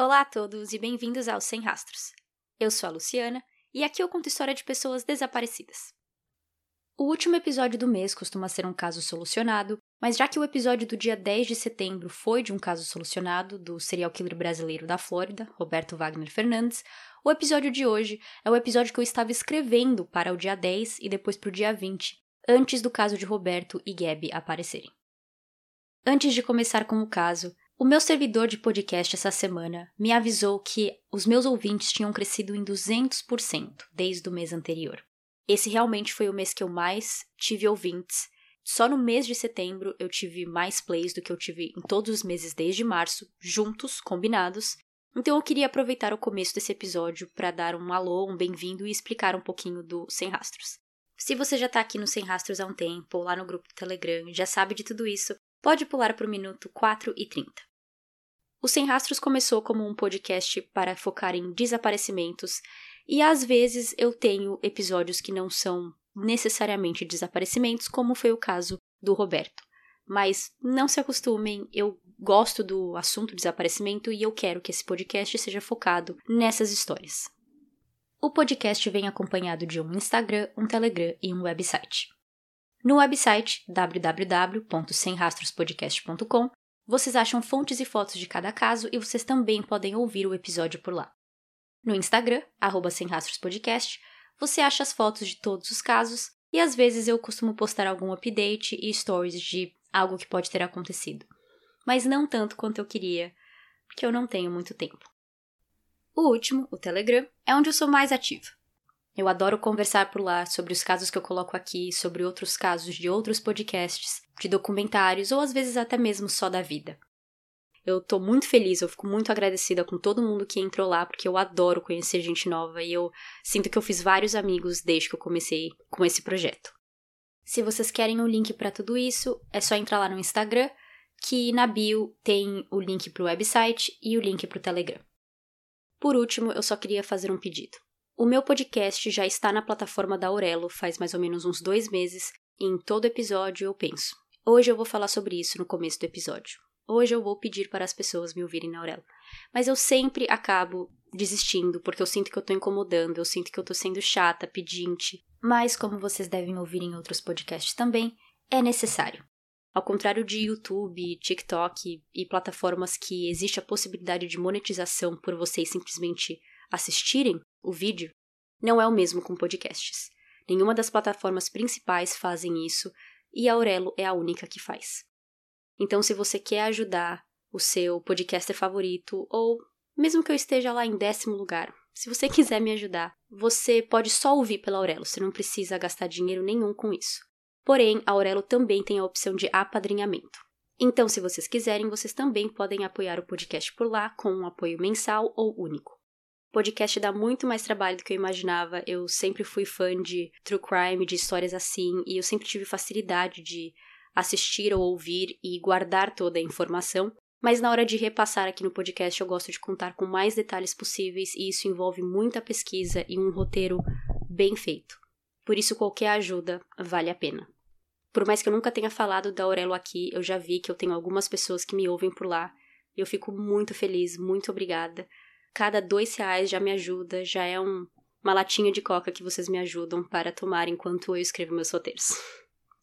Olá a todos e bem-vindos ao Sem Rastros. Eu sou a Luciana e aqui eu conto história de pessoas desaparecidas. O último episódio do mês costuma ser um caso solucionado, mas já que o episódio do dia 10 de setembro foi de um caso solucionado do serial killer brasileiro da Flórida, Roberto Wagner Fernandes, o episódio de hoje é o episódio que eu estava escrevendo para o dia 10 e depois para o dia 20, antes do caso de Roberto e Gabi aparecerem. Antes de começar com o caso, o meu servidor de podcast essa semana me avisou que os meus ouvintes tinham crescido em 200% desde o mês anterior. Esse realmente foi o mês que eu mais tive ouvintes. Só no mês de setembro eu tive mais plays do que eu tive em todos os meses desde março, juntos, combinados. Então eu queria aproveitar o começo desse episódio para dar um alô, um bem-vindo e explicar um pouquinho do Sem Rastros. Se você já está aqui no Sem Rastros há um tempo, ou lá no grupo do Telegram, já sabe de tudo isso, pode pular para o minuto 4 e 30. O Sem Rastros começou como um podcast para focar em desaparecimentos, e às vezes eu tenho episódios que não são necessariamente desaparecimentos, como foi o caso do Roberto. Mas não se acostumem, eu gosto do assunto desaparecimento e eu quero que esse podcast seja focado nessas histórias. O podcast vem acompanhado de um Instagram, um Telegram e um website. No website www.semrastrospodcast.com vocês acham fontes e fotos de cada caso e vocês também podem ouvir o episódio por lá. No Instagram, arroba Rastros Podcast, você acha as fotos de todos os casos e às vezes eu costumo postar algum update e stories de algo que pode ter acontecido. Mas não tanto quanto eu queria, porque eu não tenho muito tempo. O último, o Telegram, é onde eu sou mais ativa. Eu adoro conversar por lá sobre os casos que eu coloco aqui, sobre outros casos de outros podcasts, de documentários ou às vezes até mesmo só da vida. Eu tô muito feliz, eu fico muito agradecida com todo mundo que entrou lá, porque eu adoro conhecer gente nova e eu sinto que eu fiz vários amigos desde que eu comecei com esse projeto. Se vocês querem o um link para tudo isso, é só entrar lá no Instagram, que na bio tem o link para o website e o link para o Telegram. Por último, eu só queria fazer um pedido. O meu podcast já está na plataforma da Aurelo faz mais ou menos uns dois meses, e em todo episódio eu penso. Hoje eu vou falar sobre isso no começo do episódio. Hoje eu vou pedir para as pessoas me ouvirem na Aurelo. Mas eu sempre acabo desistindo, porque eu sinto que eu estou incomodando, eu sinto que eu estou sendo chata, pedinte. Mas, como vocês devem ouvir em outros podcasts também, é necessário. Ao contrário de YouTube, TikTok e plataformas que existe a possibilidade de monetização por vocês simplesmente assistirem o vídeo, não é o mesmo com podcasts. Nenhuma das plataformas principais fazem isso e a Aurelo é a única que faz. Então, se você quer ajudar o seu podcaster favorito, ou mesmo que eu esteja lá em décimo lugar, se você quiser me ajudar, você pode só ouvir pela Aurelo, você não precisa gastar dinheiro nenhum com isso. Porém, a Aurelo também tem a opção de apadrinhamento. Então, se vocês quiserem, vocês também podem apoiar o podcast por lá com um apoio mensal ou único podcast dá muito mais trabalho do que eu imaginava. Eu sempre fui fã de true crime, de histórias assim, e eu sempre tive facilidade de assistir ou ouvir e guardar toda a informação. Mas na hora de repassar aqui no podcast, eu gosto de contar com mais detalhes possíveis e isso envolve muita pesquisa e um roteiro bem feito. Por isso, qualquer ajuda vale a pena. Por mais que eu nunca tenha falado da Aurelo aqui, eu já vi que eu tenho algumas pessoas que me ouvem por lá. E eu fico muito feliz, muito obrigada cada dois reais já me ajuda, já é um, uma latinha de coca que vocês me ajudam para tomar enquanto eu escrevo meus roteiros.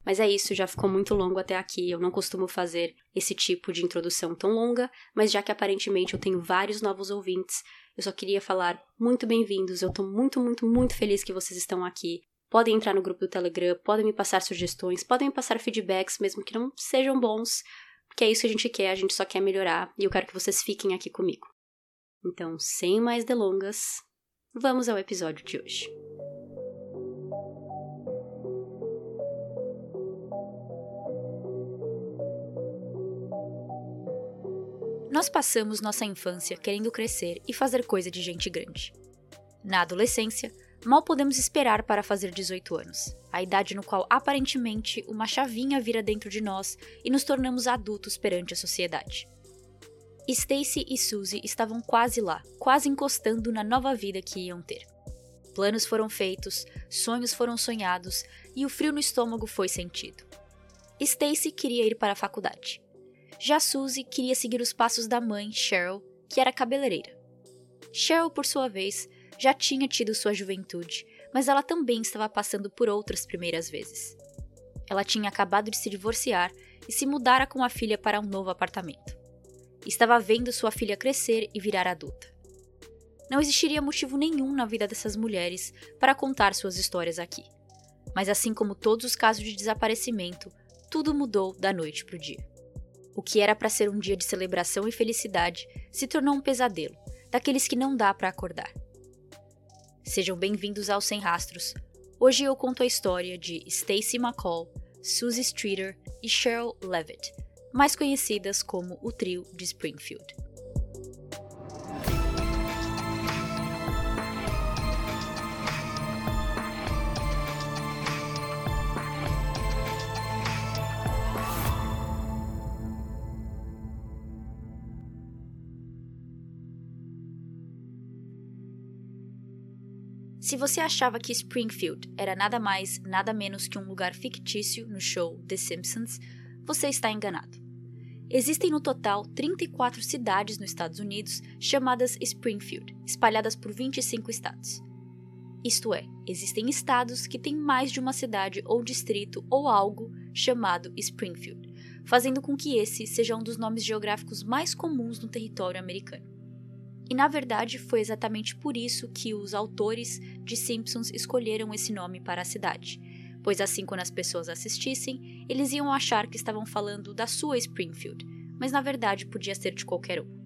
Mas é isso, já ficou muito longo até aqui. Eu não costumo fazer esse tipo de introdução tão longa, mas já que aparentemente eu tenho vários novos ouvintes, eu só queria falar muito bem-vindos. Eu tô muito, muito, muito feliz que vocês estão aqui. Podem entrar no grupo do Telegram, podem me passar sugestões, podem me passar feedbacks, mesmo que não sejam bons, porque é isso que a gente quer, a gente só quer melhorar e eu quero que vocês fiquem aqui comigo. Então, sem mais delongas, vamos ao episódio de hoje. Nós passamos nossa infância querendo crescer e fazer coisa de gente grande. Na adolescência, mal podemos esperar para fazer 18 anos, a idade no qual aparentemente uma chavinha vira dentro de nós e nos tornamos adultos perante a sociedade. Stacy e Suzy estavam quase lá, quase encostando na nova vida que iam ter. Planos foram feitos, sonhos foram sonhados e o frio no estômago foi sentido. Stacy queria ir para a faculdade. Já Suzy queria seguir os passos da mãe, Cheryl, que era cabeleireira. Cheryl, por sua vez, já tinha tido sua juventude, mas ela também estava passando por outras primeiras vezes. Ela tinha acabado de se divorciar e se mudara com a filha para um novo apartamento. Estava vendo sua filha crescer e virar adulta. Não existiria motivo nenhum na vida dessas mulheres para contar suas histórias aqui. Mas assim como todos os casos de desaparecimento, tudo mudou da noite para o dia. O que era para ser um dia de celebração e felicidade se tornou um pesadelo, daqueles que não dá para acordar. Sejam bem-vindos ao Sem Rastros. Hoje eu conto a história de Stacy McCall, Susie Streeter e Cheryl Levitt, mais conhecidas como o trio de Springfield. Se você achava que Springfield era nada mais, nada menos que um lugar fictício no show The Simpsons, você está enganado. Existem no total 34 cidades nos Estados Unidos chamadas Springfield, espalhadas por 25 estados. Isto é, existem estados que têm mais de uma cidade ou distrito ou algo chamado Springfield, fazendo com que esse seja um dos nomes geográficos mais comuns no território americano. E na verdade foi exatamente por isso que os autores de Simpsons escolheram esse nome para a cidade, pois assim quando as pessoas assistissem, eles iam achar que estavam falando da sua Springfield, mas na verdade podia ser de qualquer um.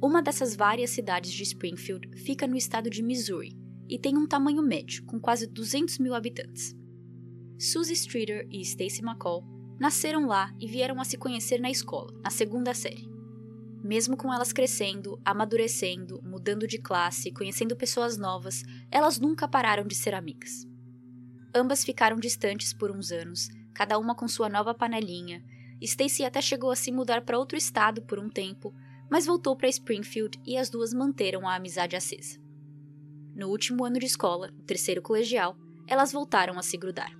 Uma dessas várias cidades de Springfield fica no estado de Missouri e tem um tamanho médio, com quase 200 mil habitantes. Susie Streeter e Stacy McCall nasceram lá e vieram a se conhecer na escola, na segunda série. Mesmo com elas crescendo, amadurecendo, mudando de classe, conhecendo pessoas novas, elas nunca pararam de ser amigas. Ambas ficaram distantes por uns anos, cada uma com sua nova panelinha. Stacy até chegou a se mudar para outro estado por um tempo, mas voltou para Springfield e as duas manteram a amizade acesa. No último ano de escola, no terceiro colegial, elas voltaram a se grudar.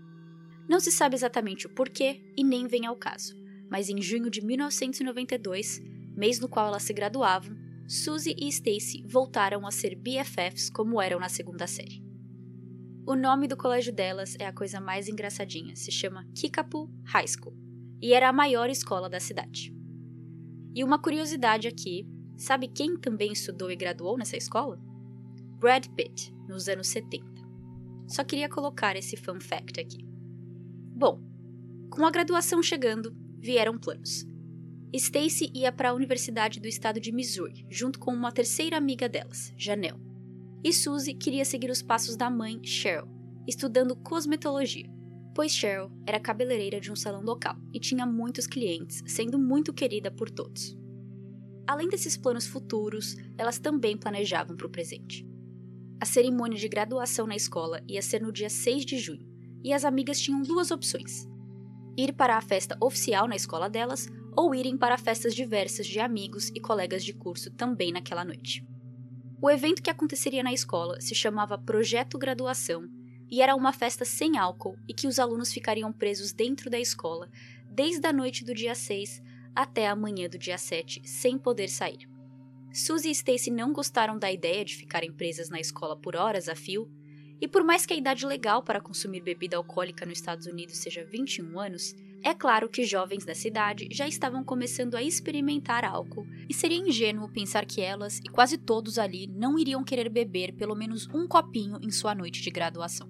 Não se sabe exatamente o porquê e nem vem ao caso, mas em junho de 1992, mês no qual elas se graduavam, Suzy e Stacy voltaram a ser BFFs como eram na segunda série. O nome do colégio delas é a coisa mais engraçadinha, se chama Kickapoo High School, e era a maior escola da cidade. E uma curiosidade aqui, sabe quem também estudou e graduou nessa escola? Brad Pitt, nos anos 70. Só queria colocar esse fun fact aqui. Bom, com a graduação chegando, vieram planos. Stacy ia para a Universidade do Estado de Missouri, junto com uma terceira amiga delas, Janelle. E Suzy queria seguir os passos da mãe, Cheryl, estudando cosmetologia, pois Cheryl era cabeleireira de um salão local e tinha muitos clientes, sendo muito querida por todos. Além desses planos futuros, elas também planejavam para o presente. A cerimônia de graduação na escola ia ser no dia 6 de junho, e as amigas tinham duas opções: ir para a festa oficial na escola delas ou irem para festas diversas de amigos e colegas de curso também naquela noite. O evento que aconteceria na escola se chamava Projeto Graduação e era uma festa sem álcool e que os alunos ficariam presos dentro da escola desde a noite do dia 6 até a manhã do dia 7 sem poder sair. Suzy e Stacy não gostaram da ideia de ficarem presas na escola por horas a fio, e por mais que a idade legal para consumir bebida alcoólica nos Estados Unidos seja 21 anos, é claro que jovens da cidade já estavam começando a experimentar álcool, e seria ingênuo pensar que elas e quase todos ali não iriam querer beber pelo menos um copinho em sua noite de graduação.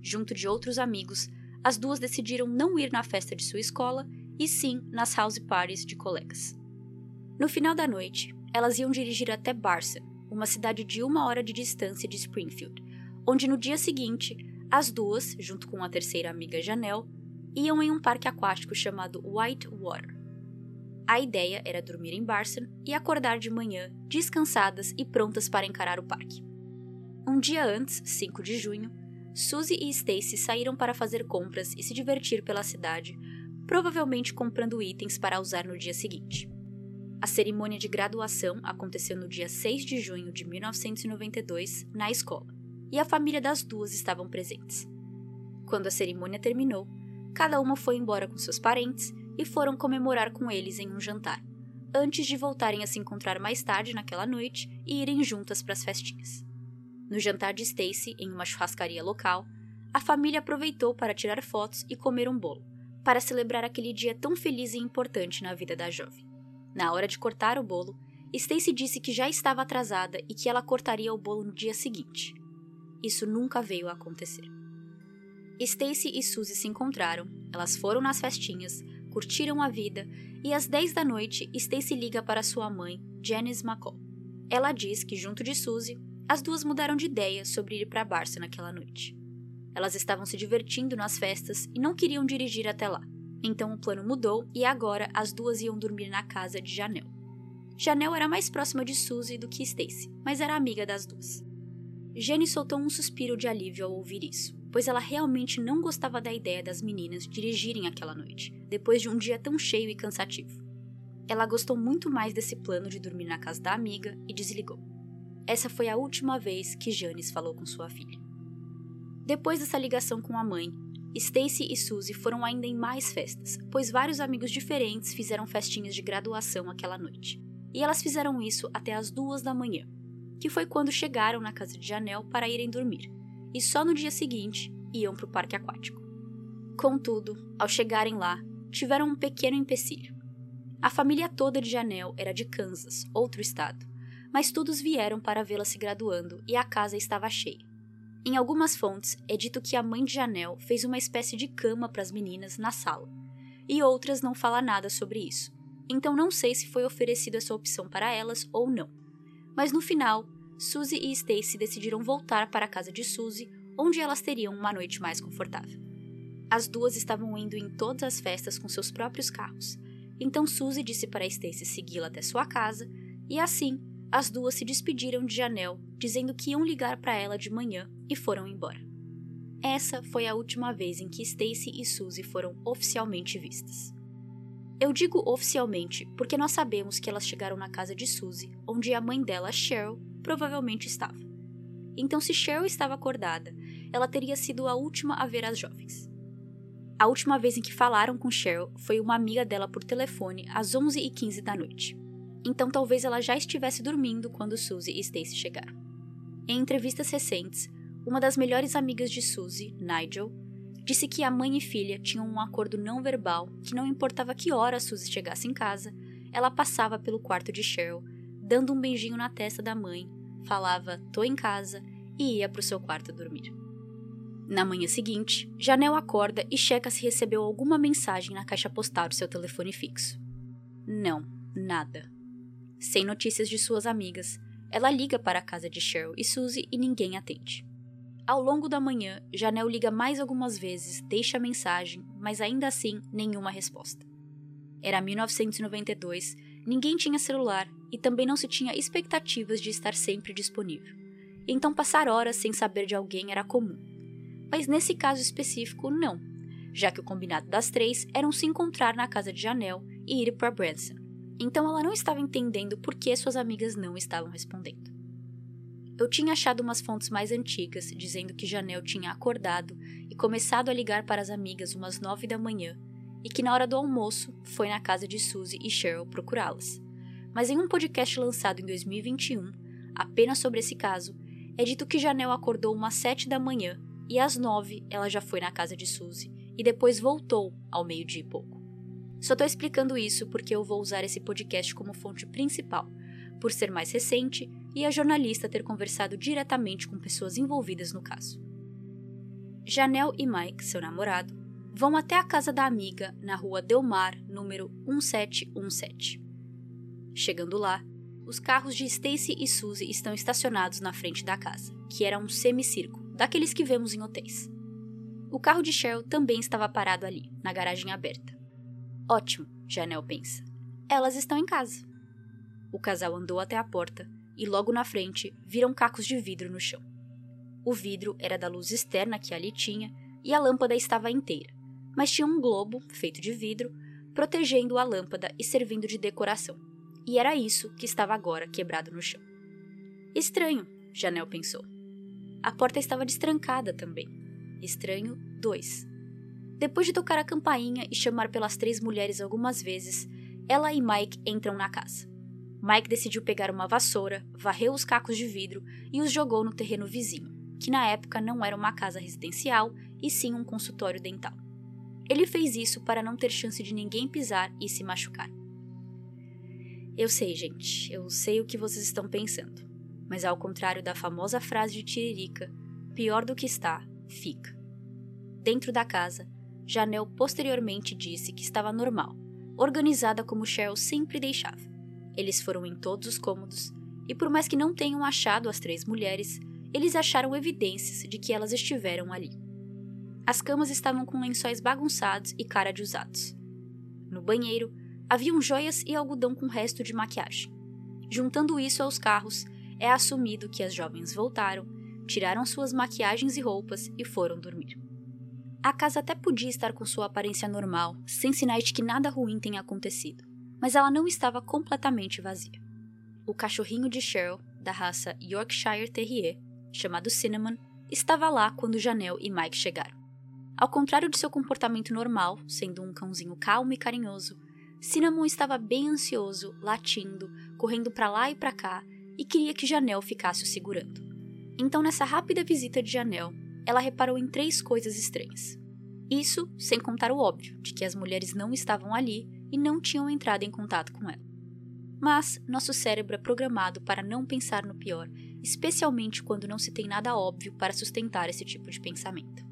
Junto de outros amigos, as duas decidiram não ir na festa de sua escola e sim nas house parties de colegas. No final da noite, elas iam dirigir até Barson, uma cidade de uma hora de distância de Springfield, onde no dia seguinte, as duas, junto com a terceira amiga Janelle, iam em um parque aquático chamado White Water. A ideia era dormir em Barson e acordar de manhã, descansadas e prontas para encarar o parque. Um dia antes, 5 de junho, Suzy e Stacy saíram para fazer compras e se divertir pela cidade, provavelmente comprando itens para usar no dia seguinte. A cerimônia de graduação aconteceu no dia 6 de junho de 1992, na escola, e a família das duas estavam presentes. Quando a cerimônia terminou, cada uma foi embora com seus parentes e foram comemorar com eles em um jantar, antes de voltarem a se encontrar mais tarde naquela noite e irem juntas para as festinhas. No jantar de Stacy, em uma churrascaria local, a família aproveitou para tirar fotos e comer um bolo, para celebrar aquele dia tão feliz e importante na vida da jovem. Na hora de cortar o bolo, Stacy disse que já estava atrasada e que ela cortaria o bolo no dia seguinte. Isso nunca veio a acontecer. Stacy e Suzy se encontraram, elas foram nas festinhas, curtiram a vida e às 10 da noite Stacy liga para sua mãe, Janice McCall. Ela diz que junto de Suzy, as duas mudaram de ideia sobre ir para Barça naquela noite. Elas estavam se divertindo nas festas e não queriam dirigir até lá. Então o plano mudou e agora as duas iam dormir na casa de Janelle. Janelle era mais próxima de Suzy do que Stacy, mas era amiga das duas. Jenny soltou um suspiro de alívio ao ouvir isso, pois ela realmente não gostava da ideia das meninas dirigirem aquela noite, depois de um dia tão cheio e cansativo. Ela gostou muito mais desse plano de dormir na casa da amiga e desligou. Essa foi a última vez que Janice falou com sua filha. Depois dessa ligação com a mãe, Stacy e Suzy foram ainda em mais festas, pois vários amigos diferentes fizeram festinhas de graduação aquela noite. E elas fizeram isso até as duas da manhã, que foi quando chegaram na casa de Janel para irem dormir, e só no dia seguinte iam para o parque aquático. Contudo, ao chegarem lá, tiveram um pequeno empecilho. A família toda de Janel era de Kansas, outro estado, mas todos vieram para vê-la se graduando e a casa estava cheia. Em algumas fontes, é dito que a mãe de Janel fez uma espécie de cama para as meninas na sala, e outras não falam nada sobre isso. Então não sei se foi oferecido essa opção para elas ou não. Mas no final, Suzy e Stacy decidiram voltar para a casa de Suzy, onde elas teriam uma noite mais confortável. As duas estavam indo em todas as festas com seus próprios carros. Então Suzy disse para Stacy segui-la até sua casa, e assim as duas se despediram de Janel, dizendo que iam ligar para ela de manhã e foram embora. Essa foi a última vez em que Stacy e Suzy foram oficialmente vistas. Eu digo oficialmente porque nós sabemos que elas chegaram na casa de Suzy, onde a mãe dela, Cheryl, provavelmente estava. Então, se Cheryl estava acordada, ela teria sido a última a ver as jovens. A última vez em que falaram com Cheryl foi uma amiga dela por telefone às 11h15 da noite. Então, talvez ela já estivesse dormindo quando Suzy e Stacy chegaram. Em entrevistas recentes, uma das melhores amigas de Suzy, Nigel, disse que a mãe e filha tinham um acordo não verbal que não importava que hora Suzy chegasse em casa, ela passava pelo quarto de Cheryl, dando um beijinho na testa da mãe, falava tô em casa e ia para o seu quarto dormir. Na manhã seguinte, Janel acorda e checa se recebeu alguma mensagem na caixa postal do seu telefone fixo. Não, nada. Sem notícias de suas amigas, ela liga para a casa de Cheryl e Suzy e ninguém atende. Ao longo da manhã, Janel liga mais algumas vezes, deixa mensagem, mas ainda assim nenhuma resposta. Era 1992, ninguém tinha celular e também não se tinha expectativas de estar sempre disponível. Então passar horas sem saber de alguém era comum. Mas nesse caso específico, não, já que o combinado das três era se encontrar na casa de Janel e ir para Branson. Então ela não estava entendendo por que suas amigas não estavam respondendo. Eu tinha achado umas fontes mais antigas dizendo que Janel tinha acordado e começado a ligar para as amigas umas nove da manhã e que na hora do almoço foi na casa de Suzy e Cheryl procurá-las. Mas em um podcast lançado em 2021, apenas sobre esse caso, é dito que Janel acordou umas sete da manhã e às nove ela já foi na casa de Suzy e depois voltou ao meio-dia e pouco. Só estou explicando isso porque eu vou usar esse podcast como fonte principal, por ser mais recente e a jornalista ter conversado diretamente com pessoas envolvidas no caso. Janel e Mike, seu namorado, vão até a casa da amiga na rua Delmar, número 1717. Chegando lá, os carros de Stacy e Suzy estão estacionados na frente da casa, que era um semicírculo, daqueles que vemos em hotéis. O carro de Cheryl também estava parado ali, na garagem aberta. Ótimo, Janel pensa. Elas estão em casa. O casal andou até a porta e logo na frente viram cacos de vidro no chão. O vidro era da luz externa que ali tinha e a lâmpada estava inteira, mas tinha um globo, feito de vidro, protegendo a lâmpada e servindo de decoração. E era isso que estava agora quebrado no chão. Estranho, Janel pensou. A porta estava destrancada também. Estranho 2. Depois de tocar a campainha e chamar pelas três mulheres algumas vezes, ela e Mike entram na casa. Mike decidiu pegar uma vassoura, varreu os cacos de vidro e os jogou no terreno vizinho, que na época não era uma casa residencial e sim um consultório dental. Ele fez isso para não ter chance de ninguém pisar e se machucar. Eu sei, gente, eu sei o que vocês estão pensando, mas ao contrário da famosa frase de Tiririca, pior do que está, fica. Dentro da casa, Janel posteriormente disse que estava normal, organizada como Cheryl sempre deixava. Eles foram em todos os cômodos, e por mais que não tenham achado as três mulheres, eles acharam evidências de que elas estiveram ali. As camas estavam com lençóis bagunçados e cara de usados. No banheiro, haviam joias e algodão com resto de maquiagem. Juntando isso aos carros, é assumido que as jovens voltaram, tiraram suas maquiagens e roupas e foram dormir. A casa até podia estar com sua aparência normal, sem sinais de que nada ruim tenha acontecido mas ela não estava completamente vazia. O cachorrinho de Cheryl, da raça Yorkshire Terrier, chamado Cinnamon, estava lá quando Janelle e Mike chegaram. Ao contrário de seu comportamento normal, sendo um cãozinho calmo e carinhoso, Cinnamon estava bem ansioso, latindo, correndo para lá e para cá e queria que Janelle ficasse o segurando. Então, nessa rápida visita de Janelle, ela reparou em três coisas estranhas. Isso sem contar o óbvio de que as mulheres não estavam ali e não tinham entrado em contato com ela. Mas nosso cérebro é programado para não pensar no pior, especialmente quando não se tem nada óbvio para sustentar esse tipo de pensamento.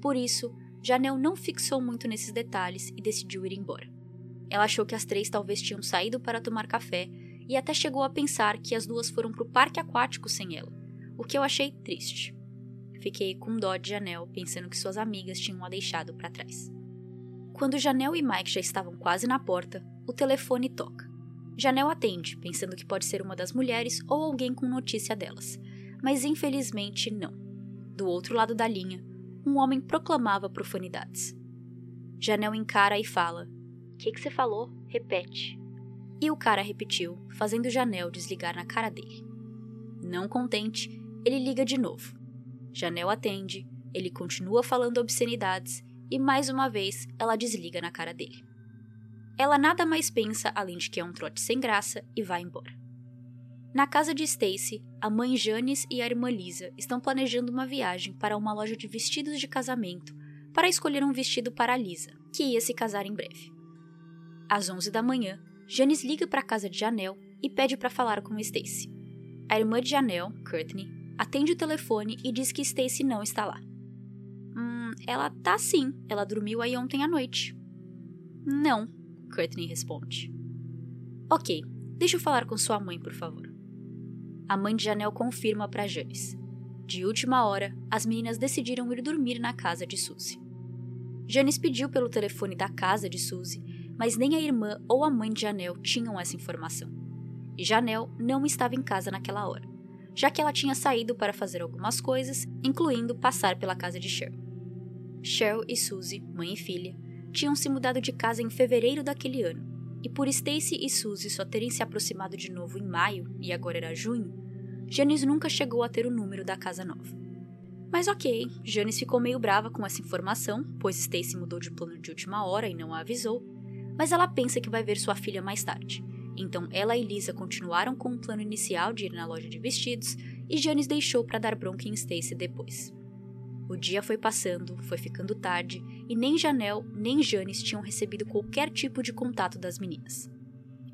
Por isso, Janel não fixou muito nesses detalhes e decidiu ir embora. Ela achou que as três talvez tinham saído para tomar café e até chegou a pensar que as duas foram para o parque aquático sem ela, o que eu achei triste. Fiquei com dó de Janel pensando que suas amigas tinham a deixado para trás. Quando Janel e Mike já estavam quase na porta, o telefone toca. Janel atende, pensando que pode ser uma das mulheres ou alguém com notícia delas, mas infelizmente não. Do outro lado da linha, um homem proclamava profanidades. Janel encara e fala: Que que você falou? Repete. E o cara repetiu, fazendo Janel desligar na cara dele. Não contente, ele liga de novo. Janel atende, ele continua falando obscenidades e mais uma vez ela desliga na cara dele. Ela nada mais pensa além de que é um trote sem graça e vai embora. Na casa de Stacy, a mãe Janice e a irmã Lisa estão planejando uma viagem para uma loja de vestidos de casamento para escolher um vestido para Lisa, que ia se casar em breve. Às 11 da manhã, Janice liga para a casa de Janelle e pede para falar com Stacy. A irmã de Janelle, Courtney, atende o telefone e diz que Stacy não está lá. Ela tá sim, ela dormiu aí ontem à noite. Não, Courtney responde. Ok, deixa eu falar com sua mãe, por favor. A mãe de Janelle confirma para Janice. De última hora, as meninas decidiram ir dormir na casa de Suzy. Janice pediu pelo telefone da casa de Suzy, mas nem a irmã ou a mãe de Janelle tinham essa informação. E Janelle não estava em casa naquela hora, já que ela tinha saído para fazer algumas coisas, incluindo passar pela casa de Cheryl. Cheryl e Suzy, mãe e filha, tinham se mudado de casa em fevereiro daquele ano, e por Stacy e Suzy só terem se aproximado de novo em maio e agora era junho, Janice nunca chegou a ter o número da casa nova. Mas ok, Janice ficou meio brava com essa informação, pois Stacy mudou de plano de última hora e não a avisou, mas ela pensa que vai ver sua filha mais tarde. Então ela e Lisa continuaram com o plano inicial de ir na loja de vestidos e Janice deixou para dar bronca em Stacy depois. O dia foi passando, foi ficando tarde, e nem Janel nem Janis tinham recebido qualquer tipo de contato das meninas.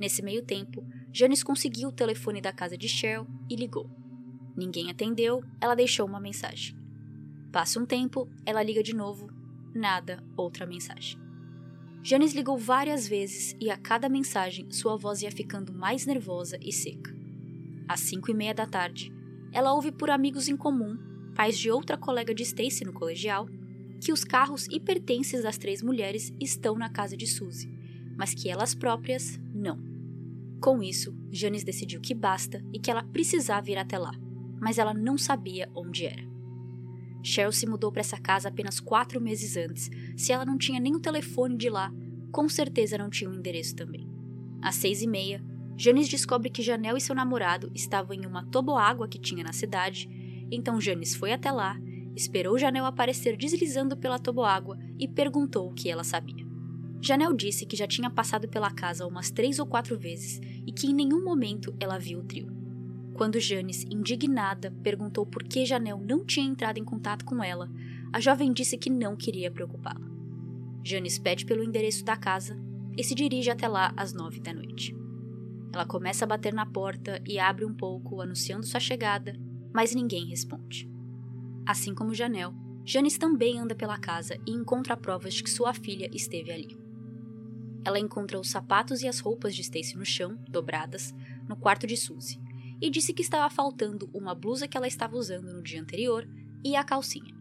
Nesse meio tempo, Janis conseguiu o telefone da casa de Cheryl e ligou. Ninguém atendeu, ela deixou uma mensagem. Passa um tempo, ela liga de novo, nada, outra mensagem. Janis ligou várias vezes e a cada mensagem sua voz ia ficando mais nervosa e seca. Às cinco e meia da tarde, ela ouve por amigos em comum pais de outra colega de Stacy no colegial, que os carros e pertences das três mulheres estão na casa de Suzy, mas que elas próprias não. Com isso, Janice decidiu que basta e que ela precisava ir até lá, mas ela não sabia onde era. Cheryl se mudou para essa casa apenas quatro meses antes. Se ela não tinha nem o telefone de lá, com certeza não tinha o um endereço também. Às seis e meia, Janice descobre que Janelle e seu namorado estavam em uma toboágua que tinha na cidade então Janis foi até lá, esperou Janel aparecer deslizando pela toboágua e perguntou o que ela sabia. Janelle disse que já tinha passado pela casa umas três ou quatro vezes e que em nenhum momento ela viu o trio. Quando Janice, indignada, perguntou por que Janelle não tinha entrado em contato com ela, a jovem disse que não queria preocupá-la. Janice pede pelo endereço da casa e se dirige até lá às nove da noite. Ela começa a bater na porta e abre um pouco, anunciando sua chegada, mas ninguém responde. Assim como Janelle, Janice também anda pela casa e encontra provas de que sua filha esteve ali. Ela encontra os sapatos e as roupas de Stacy no chão, dobradas, no quarto de Suzy, e disse que estava faltando uma blusa que ela estava usando no dia anterior e a calcinha,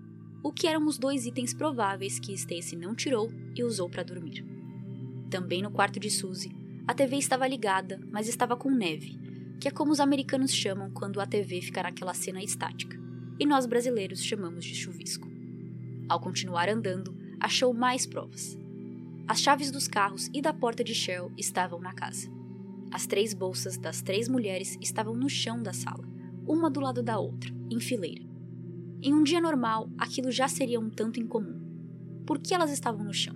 o que eram os dois itens prováveis que Stacy não tirou e usou para dormir. Também no quarto de Suzy, a TV estava ligada, mas estava com neve, que é como os americanos chamam quando a TV fica naquela cena estática, e nós brasileiros chamamos de chuvisco. Ao continuar andando, achou mais provas. As chaves dos carros e da porta de Cheryl estavam na casa. As três bolsas das três mulheres estavam no chão da sala, uma do lado da outra, em fileira. Em um dia normal, aquilo já seria um tanto incomum. Por que elas estavam no chão?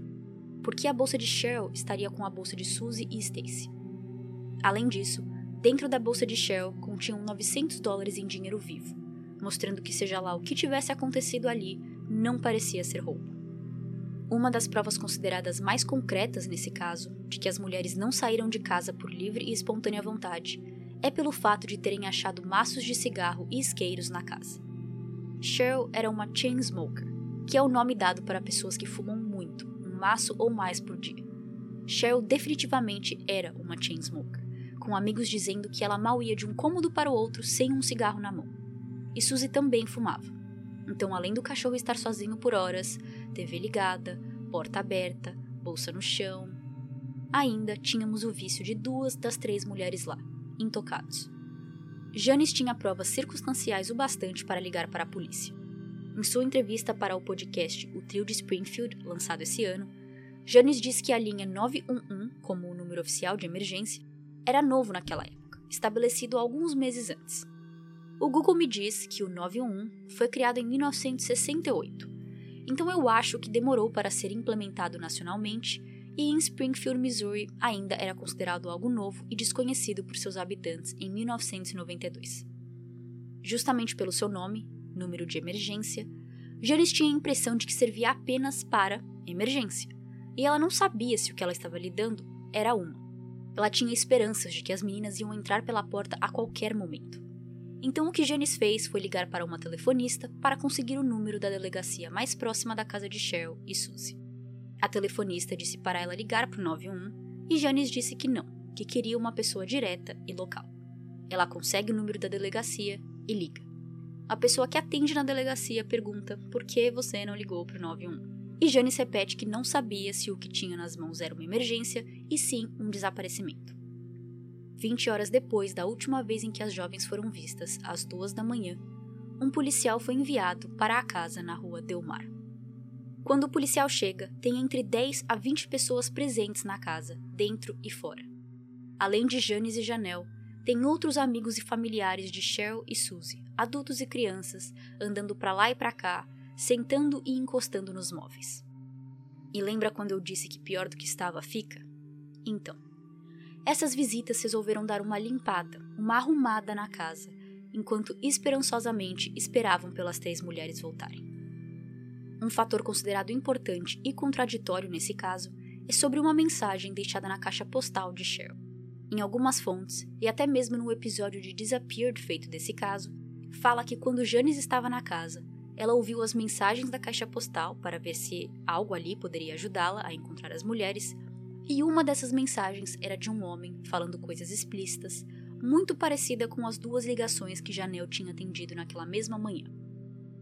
Por que a bolsa de Cheryl estaria com a bolsa de Suzy e Stacy? Além disso, dentro da bolsa de Cheryl continham 900 dólares em dinheiro vivo, mostrando que seja lá o que tivesse acontecido ali, não parecia ser roubo. Uma das provas consideradas mais concretas nesse caso, de que as mulheres não saíram de casa por livre e espontânea vontade, é pelo fato de terem achado maços de cigarro e isqueiros na casa. Cheryl era uma chain smoker, que é o nome dado para pessoas que fumam muito, um maço ou mais por dia. Cheryl definitivamente era uma chain smoker, com amigos dizendo que ela mal ia de um cômodo para o outro sem um cigarro na mão. E Suzy também fumava. Então, além do cachorro estar sozinho por horas, TV ligada, porta aberta, bolsa no chão, ainda tínhamos o vício de duas das três mulheres lá, intocados. Janis tinha provas circunstanciais o bastante para ligar para a polícia. Em sua entrevista para o podcast O Trio de Springfield, lançado esse ano, Janis disse que a linha 911, como o número oficial de emergência, era novo naquela época, estabelecido alguns meses antes. O Google me diz que o 911 foi criado em 1968, então eu acho que demorou para ser implementado nacionalmente e em Springfield, Missouri, ainda era considerado algo novo e desconhecido por seus habitantes em 1992. Justamente pelo seu nome, número de emergência, Janice tinha a impressão de que servia apenas para emergência, e ela não sabia se o que ela estava lidando era uma. Ela tinha esperanças de que as meninas iam entrar pela porta a qualquer momento. Então o que Janice fez foi ligar para uma telefonista para conseguir o número da delegacia mais próxima da casa de Cheryl e Suzy. A telefonista disse para ela ligar para o 91 e Janice disse que não, que queria uma pessoa direta e local. Ela consegue o número da delegacia e liga. A pessoa que atende na delegacia pergunta por que você não ligou para o 91. E Janice repete que não sabia se o que tinha nas mãos era uma emergência e sim um desaparecimento. 20 horas depois da última vez em que as jovens foram vistas, às duas da manhã, um policial foi enviado para a casa na rua Delmar. Quando o policial chega, tem entre 10 a 20 pessoas presentes na casa, dentro e fora. Além de Janis e Janelle, tem outros amigos e familiares de Cheryl e Suzy, adultos e crianças, andando para lá e para cá, sentando e encostando nos móveis. E lembra quando eu disse que pior do que estava fica? Então, essas visitas resolveram dar uma limpada, uma arrumada na casa, enquanto esperançosamente esperavam pelas três mulheres voltarem. Um fator considerado importante e contraditório nesse caso é sobre uma mensagem deixada na caixa postal de Cheryl. Em algumas fontes, e até mesmo no episódio de Disappeared feito desse caso, fala que quando Janice estava na casa, ela ouviu as mensagens da caixa postal para ver se algo ali poderia ajudá-la a encontrar as mulheres, e uma dessas mensagens era de um homem falando coisas explícitas, muito parecida com as duas ligações que Janel tinha atendido naquela mesma manhã.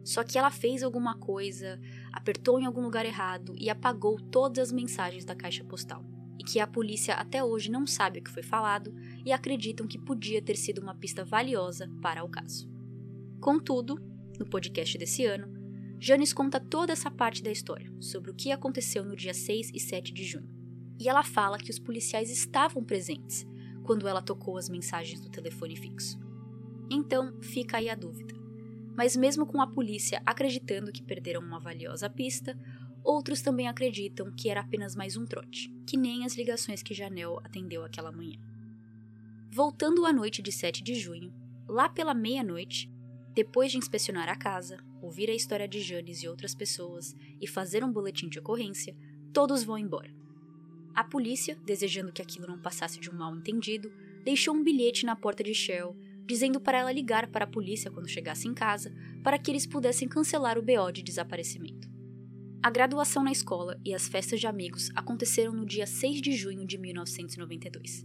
Só que ela fez alguma coisa, apertou em algum lugar errado e apagou todas as mensagens da caixa postal. E que a polícia até hoje não sabe o que foi falado e acreditam que podia ter sido uma pista valiosa para o caso. Contudo, no podcast desse ano, Janis conta toda essa parte da história, sobre o que aconteceu no dia 6 e 7 de junho e ela fala que os policiais estavam presentes quando ela tocou as mensagens do telefone fixo. Então fica aí a dúvida. Mas, mesmo com a polícia acreditando que perderam uma valiosa pista, outros também acreditam que era apenas mais um trote, que nem as ligações que Janel atendeu aquela manhã. Voltando à noite de 7 de junho, lá pela meia-noite, depois de inspecionar a casa, ouvir a história de Janes e outras pessoas e fazer um boletim de ocorrência, todos vão embora. A polícia, desejando que aquilo não passasse de um mal-entendido, deixou um bilhete na porta de Cheryl dizendo para ela ligar para a polícia quando chegasse em casa para que eles pudessem cancelar o BO de desaparecimento. A graduação na escola e as festas de amigos aconteceram no dia 6 de junho de 1992.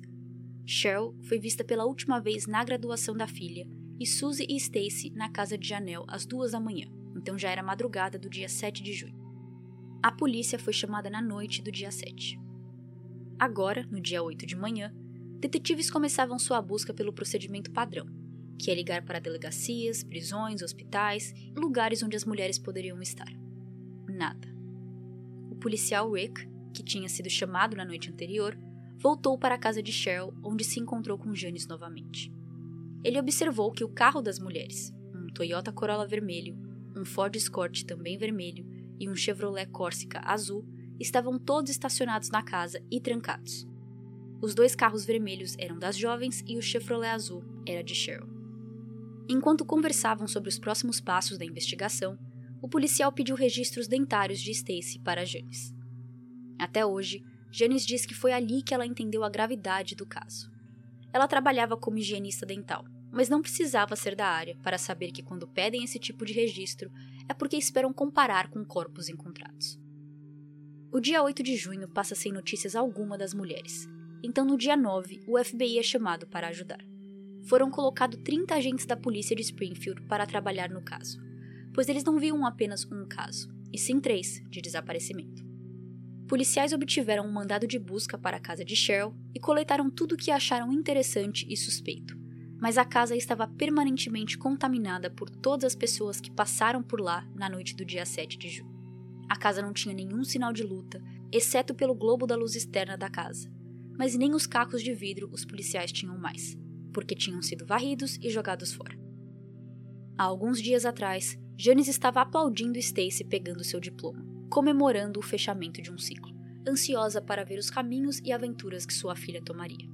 Cheryl foi vista pela última vez na graduação da filha e Suzy e Stacy na casa de Janelle às duas da manhã, então já era madrugada do dia 7 de junho. A polícia foi chamada na noite do dia 7. Agora, no dia 8 de manhã, detetives começavam sua busca pelo procedimento padrão, que é ligar para delegacias, prisões, hospitais lugares onde as mulheres poderiam estar. Nada. O policial Rick, que tinha sido chamado na noite anterior, voltou para a casa de Cheryl, onde se encontrou com Janice novamente. Ele observou que o carro das mulheres, um Toyota Corolla vermelho, um Ford Escort também vermelho e um Chevrolet Corsica azul, estavam todos estacionados na casa e trancados. Os dois carros vermelhos eram das jovens e o Chevrolet azul era de Cheryl. Enquanto conversavam sobre os próximos passos da investigação, o policial pediu registros dentários de Stacy para Janice. Até hoje, Janice diz que foi ali que ela entendeu a gravidade do caso. Ela trabalhava como higienista dental, mas não precisava ser da área para saber que quando pedem esse tipo de registro é porque esperam comparar com corpos encontrados. O dia 8 de junho passa sem notícias alguma das mulheres, então, no dia 9, o FBI é chamado para ajudar. Foram colocados 30 agentes da polícia de Springfield para trabalhar no caso, pois eles não viam apenas um caso, e sim três de desaparecimento. Policiais obtiveram um mandado de busca para a casa de Cheryl e coletaram tudo o que acharam interessante e suspeito, mas a casa estava permanentemente contaminada por todas as pessoas que passaram por lá na noite do dia 7 de junho. A casa não tinha nenhum sinal de luta, exceto pelo globo da luz externa da casa, mas nem os cacos de vidro os policiais tinham mais, porque tinham sido varridos e jogados fora. Há alguns dias atrás, Janice estava aplaudindo Stacy pegando seu diploma, comemorando o fechamento de um ciclo, ansiosa para ver os caminhos e aventuras que sua filha tomaria.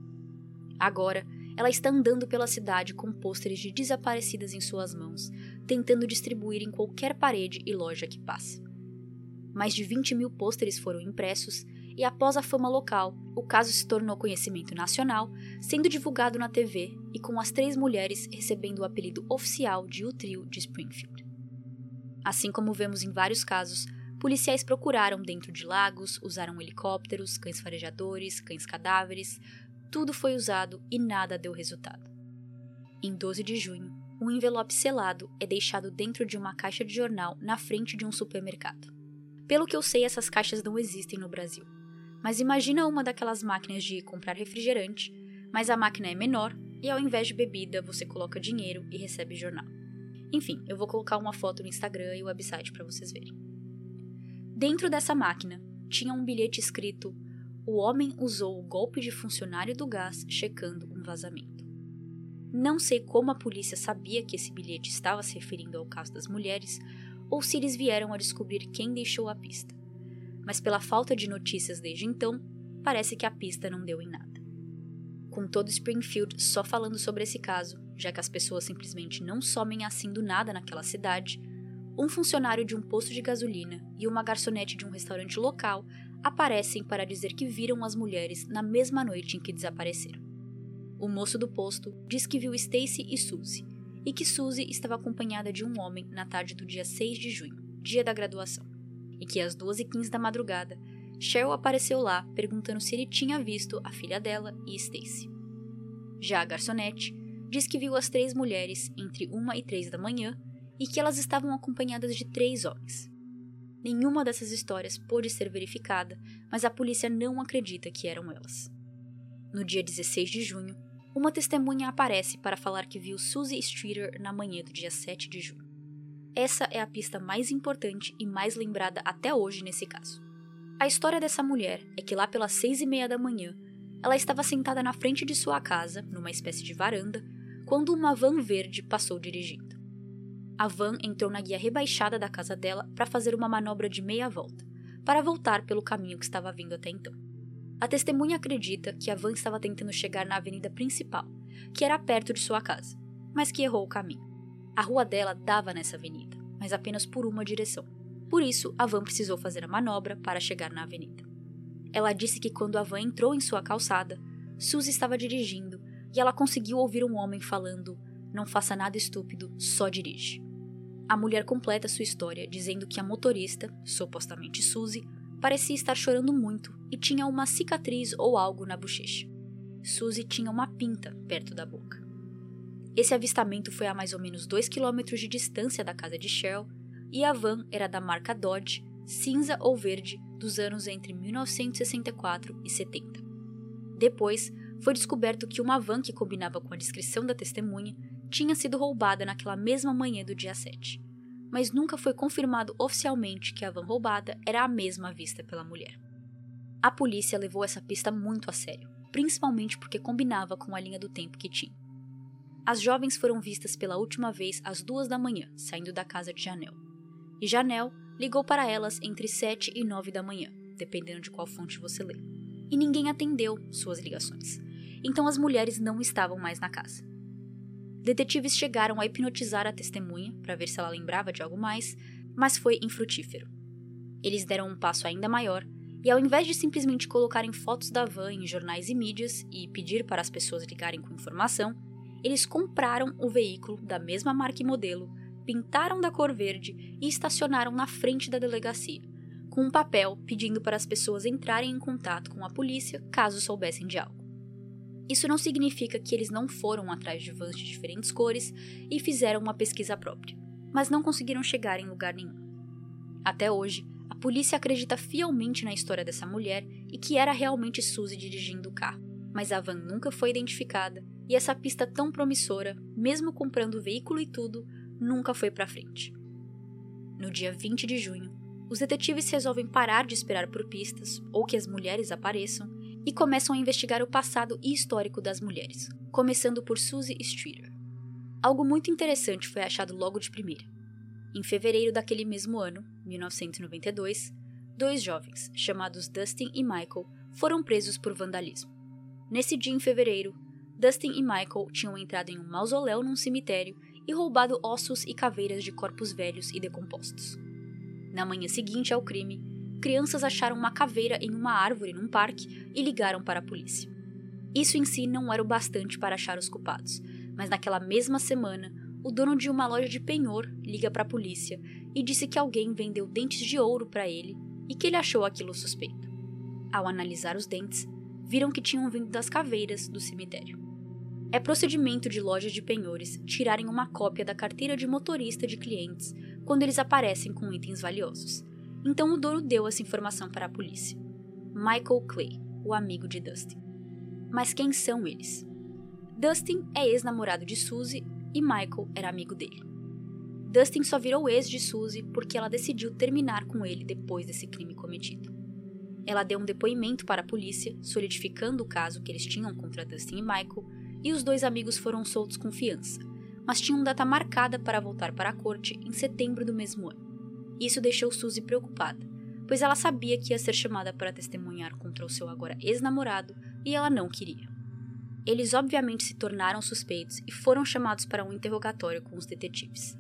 Agora, ela está andando pela cidade com pôsteres de desaparecidas em suas mãos, tentando distribuir em qualquer parede e loja que passa. Mais de 20 mil pôsteres foram impressos e após a fama local, o caso se tornou conhecimento nacional, sendo divulgado na TV e com as três mulheres recebendo o apelido oficial de O Trio de Springfield. Assim como vemos em vários casos, policiais procuraram dentro de lagos, usaram helicópteros, cães farejadores, cães cadáveres, tudo foi usado e nada deu resultado. Em 12 de junho, um envelope selado é deixado dentro de uma caixa de jornal na frente de um supermercado. Pelo que eu sei, essas caixas não existem no Brasil. Mas imagina uma daquelas máquinas de comprar refrigerante, mas a máquina é menor e ao invés de bebida você coloca dinheiro e recebe jornal. Enfim, eu vou colocar uma foto no Instagram e o website para vocês verem. Dentro dessa máquina tinha um bilhete escrito: O homem usou o golpe de funcionário do gás checando um vazamento. Não sei como a polícia sabia que esse bilhete estava se referindo ao caso das mulheres ou se eles vieram a descobrir quem deixou a pista mas pela falta de notícias desde então, parece que a pista não deu em nada. Com todo Springfield só falando sobre esse caso, já que as pessoas simplesmente não somem assim do nada naquela cidade, um funcionário de um posto de gasolina e uma garçonete de um restaurante local aparecem para dizer que viram as mulheres na mesma noite em que desapareceram. O moço do posto diz que viu Stacy e Suzy, e que Suzy estava acompanhada de um homem na tarde do dia 6 de junho, dia da graduação e que às 2h15 da madrugada, Cheryl apareceu lá perguntando se ele tinha visto a filha dela e Stacy. Já a garçonete diz que viu as três mulheres entre uma e três da manhã e que elas estavam acompanhadas de três homens. Nenhuma dessas histórias pôde ser verificada, mas a polícia não acredita que eram elas. No dia 16 de junho, uma testemunha aparece para falar que viu Suzy Streeter na manhã do dia 7 de junho. Essa é a pista mais importante e mais lembrada até hoje nesse caso. A história dessa mulher é que lá pelas seis e meia da manhã, ela estava sentada na frente de sua casa, numa espécie de varanda, quando uma van verde passou dirigindo. A van entrou na guia rebaixada da casa dela para fazer uma manobra de meia volta, para voltar pelo caminho que estava vindo até então. A testemunha acredita que a van estava tentando chegar na avenida principal, que era perto de sua casa, mas que errou o caminho. A rua dela dava nessa avenida, mas apenas por uma direção. Por isso, a van precisou fazer a manobra para chegar na avenida. Ela disse que quando a van entrou em sua calçada, Suzy estava dirigindo e ela conseguiu ouvir um homem falando: Não faça nada estúpido, só dirige. A mulher completa sua história dizendo que a motorista, supostamente Suzy, parecia estar chorando muito e tinha uma cicatriz ou algo na bochecha. Suzy tinha uma pinta perto da boca. Esse avistamento foi a mais ou menos 2 km de distância da casa de Cheryl e a van era da marca Dodge, cinza ou verde, dos anos entre 1964 e 70. Depois, foi descoberto que uma van que combinava com a descrição da testemunha tinha sido roubada naquela mesma manhã do dia 7 mas nunca foi confirmado oficialmente que a van roubada era a mesma vista pela mulher. A polícia levou essa pista muito a sério, principalmente porque combinava com a linha do tempo que tinha. As jovens foram vistas pela última vez às duas da manhã, saindo da casa de Janel. E Janel ligou para elas entre sete e nove da manhã, dependendo de qual fonte você lê. E ninguém atendeu suas ligações. Então as mulheres não estavam mais na casa. Detetives chegaram a hipnotizar a testemunha para ver se ela lembrava de algo mais, mas foi infrutífero. Eles deram um passo ainda maior e, ao invés de simplesmente colocarem fotos da van em jornais e mídias e pedir para as pessoas ligarem com informação, eles compraram o veículo da mesma marca e modelo, pintaram da cor verde e estacionaram na frente da delegacia, com um papel pedindo para as pessoas entrarem em contato com a polícia caso soubessem de algo. Isso não significa que eles não foram atrás de vans de diferentes cores e fizeram uma pesquisa própria, mas não conseguiram chegar em lugar nenhum. Até hoje, polícia acredita fielmente na história dessa mulher e que era realmente Suzy dirigindo o carro, mas a van nunca foi identificada e essa pista tão promissora, mesmo comprando o veículo e tudo, nunca foi para frente. No dia 20 de junho, os detetives resolvem parar de esperar por pistas ou que as mulheres apareçam e começam a investigar o passado e histórico das mulheres, começando por Suzy Streeter. Algo muito interessante foi achado logo de primeira. Em fevereiro daquele mesmo ano, 1992, dois jovens, chamados Dustin e Michael, foram presos por vandalismo. Nesse dia em fevereiro, Dustin e Michael tinham entrado em um mausoléu num cemitério e roubado ossos e caveiras de corpos velhos e decompostos. Na manhã seguinte ao crime, crianças acharam uma caveira em uma árvore num parque e ligaram para a polícia. Isso em si não era o bastante para achar os culpados, mas naquela mesma semana, o dono de uma loja de penhor liga para a polícia e disse que alguém vendeu dentes de ouro para ele e que ele achou aquilo suspeito. Ao analisar os dentes, viram que tinham vindo das caveiras do cemitério. É procedimento de lojas de penhores tirarem uma cópia da carteira de motorista de clientes quando eles aparecem com itens valiosos, então o dono deu essa informação para a polícia. Michael Clay, o amigo de Dustin. Mas quem são eles? Dustin é ex-namorado de Suzy e Michael era amigo dele. Dustin só virou ex de Suzy porque ela decidiu terminar com ele depois desse crime cometido. Ela deu um depoimento para a polícia, solidificando o caso que eles tinham contra Dustin e Michael, e os dois amigos foram soltos com fiança, mas tinham data marcada para voltar para a corte em setembro do mesmo ano. Isso deixou Suzy preocupada, pois ela sabia que ia ser chamada para testemunhar contra o seu agora ex-namorado e ela não queria. Eles obviamente se tornaram suspeitos e foram chamados para um interrogatório com os detetives.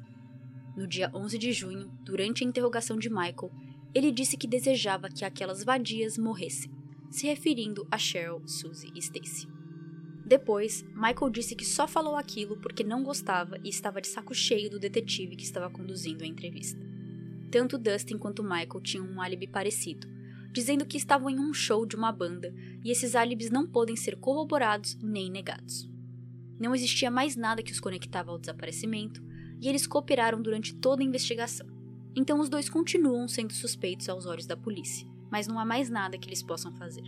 No dia 11 de junho, durante a interrogação de Michael, ele disse que desejava que aquelas vadias morressem, se referindo a Cheryl, Suzy e Stacy. Depois, Michael disse que só falou aquilo porque não gostava e estava de saco cheio do detetive que estava conduzindo a entrevista. Tanto Dustin quanto Michael tinham um álibi parecido, dizendo que estavam em um show de uma banda e esses álibis não podem ser corroborados nem negados. Não existia mais nada que os conectava ao desaparecimento e eles cooperaram durante toda a investigação. Então os dois continuam sendo suspeitos aos olhos da polícia, mas não há mais nada que eles possam fazer.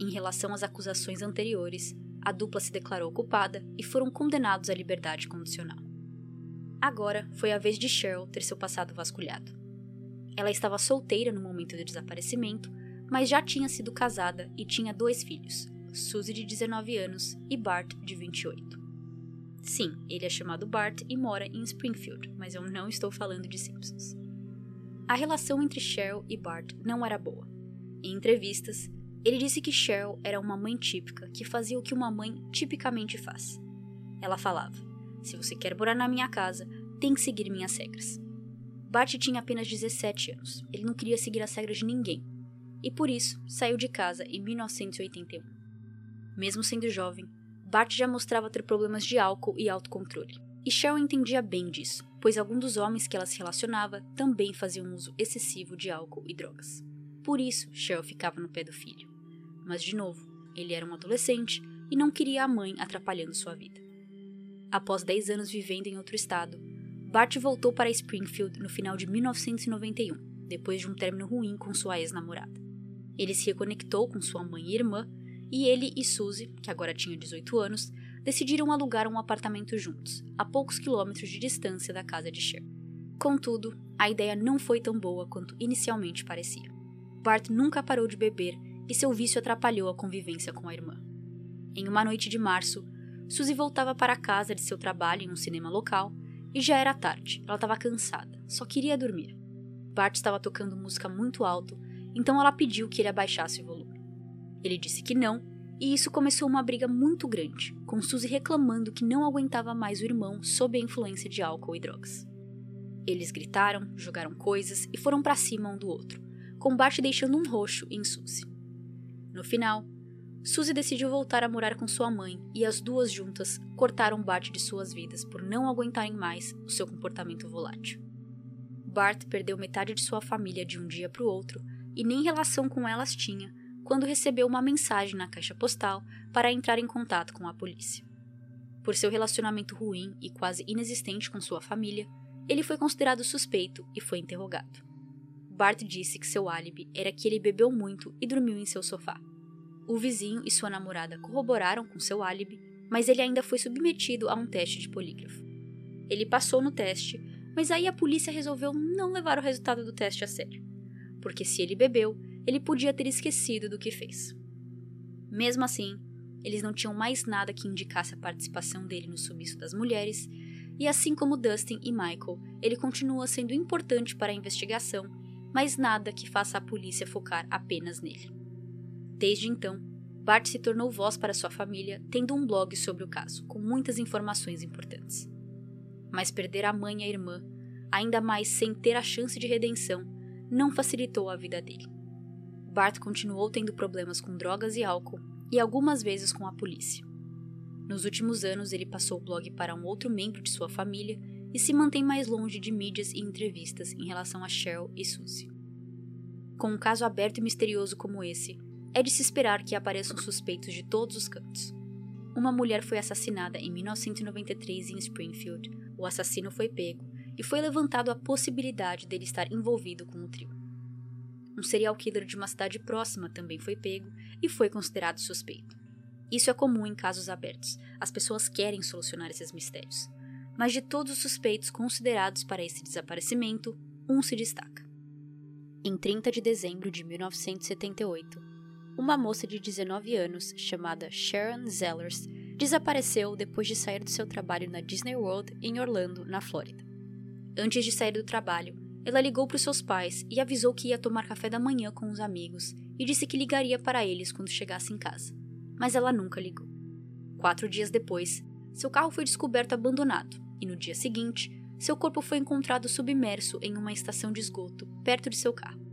Em relação às acusações anteriores, a dupla se declarou culpada e foram condenados à liberdade condicional. Agora foi a vez de Cheryl ter seu passado vasculhado. Ela estava solteira no momento do desaparecimento, mas já tinha sido casada e tinha dois filhos, Suzy de 19 anos e Bart de 28. Sim, ele é chamado Bart e mora em Springfield, mas eu não estou falando de Simpsons. A relação entre Cheryl e Bart não era boa. Em entrevistas, ele disse que Cheryl era uma mãe típica que fazia o que uma mãe tipicamente faz. Ela falava: Se você quer morar na minha casa, tem que seguir minhas regras. Bart tinha apenas 17 anos, ele não queria seguir as regras de ninguém, e por isso saiu de casa em 1981. Mesmo sendo jovem, Bart já mostrava ter problemas de álcool e autocontrole. E Cheryl entendia bem disso, pois alguns dos homens que ela se relacionava também faziam uso excessivo de álcool e drogas. Por isso, Cheryl ficava no pé do filho. Mas, de novo, ele era um adolescente e não queria a mãe atrapalhando sua vida. Após 10 anos vivendo em outro estado, Bart voltou para Springfield no final de 1991, depois de um término ruim com sua ex-namorada. Ele se reconectou com sua mãe e irmã e ele e Suzy, que agora tinha 18 anos, decidiram alugar um apartamento juntos, a poucos quilômetros de distância da casa de Cher. Contudo, a ideia não foi tão boa quanto inicialmente parecia. Bart nunca parou de beber e seu vício atrapalhou a convivência com a irmã. Em uma noite de março, Suzy voltava para casa de seu trabalho em um cinema local e já era tarde, ela estava cansada, só queria dormir. Bart estava tocando música muito alto, então ela pediu que ele abaixasse o volume. Ele disse que não, e isso começou uma briga muito grande, com Suzy reclamando que não aguentava mais o irmão sob a influência de álcool e drogas. Eles gritaram, jogaram coisas e foram para cima um do outro, com Bart deixando um roxo em Suzy. No final, Suzy decidiu voltar a morar com sua mãe e as duas juntas cortaram Bart de suas vidas por não aguentarem mais o seu comportamento volátil. Bart perdeu metade de sua família de um dia para o outro e nem relação com elas tinha quando recebeu uma mensagem na caixa postal para entrar em contato com a polícia. Por seu relacionamento ruim e quase inexistente com sua família, ele foi considerado suspeito e foi interrogado. Bart disse que seu álibi era que ele bebeu muito e dormiu em seu sofá. O vizinho e sua namorada corroboraram com seu álibi, mas ele ainda foi submetido a um teste de polígrafo. Ele passou no teste, mas aí a polícia resolveu não levar o resultado do teste a sério, porque se ele bebeu, ele podia ter esquecido do que fez. Mesmo assim, eles não tinham mais nada que indicasse a participação dele no sumiço das mulheres, e assim como Dustin e Michael, ele continua sendo importante para a investigação, mas nada que faça a polícia focar apenas nele. Desde então, Bart se tornou voz para sua família, tendo um blog sobre o caso, com muitas informações importantes. Mas perder a mãe e a irmã, ainda mais sem ter a chance de redenção, não facilitou a vida dele. Bart continuou tendo problemas com drogas e álcool e algumas vezes com a polícia. Nos últimos anos, ele passou o blog para um outro membro de sua família e se mantém mais longe de mídias e entrevistas em relação a Cheryl e Suzy. Com um caso aberto e misterioso como esse, é de se esperar que apareçam suspeitos de todos os cantos. Uma mulher foi assassinada em 1993 em Springfield. O assassino foi pego e foi levantado a possibilidade dele estar envolvido com o trio. Um serial killer de uma cidade próxima também foi pego e foi considerado suspeito. Isso é comum em casos abertos, as pessoas querem solucionar esses mistérios. Mas de todos os suspeitos considerados para esse desaparecimento, um se destaca. Em 30 de dezembro de 1978, uma moça de 19 anos chamada Sharon Zellers desapareceu depois de sair do seu trabalho na Disney World em Orlando, na Flórida. Antes de sair do trabalho, ela ligou para os seus pais e avisou que ia tomar café da manhã com os amigos e disse que ligaria para eles quando chegasse em casa. Mas ela nunca ligou. Quatro dias depois, seu carro foi descoberto abandonado e no dia seguinte, seu corpo foi encontrado submerso em uma estação de esgoto perto de seu carro.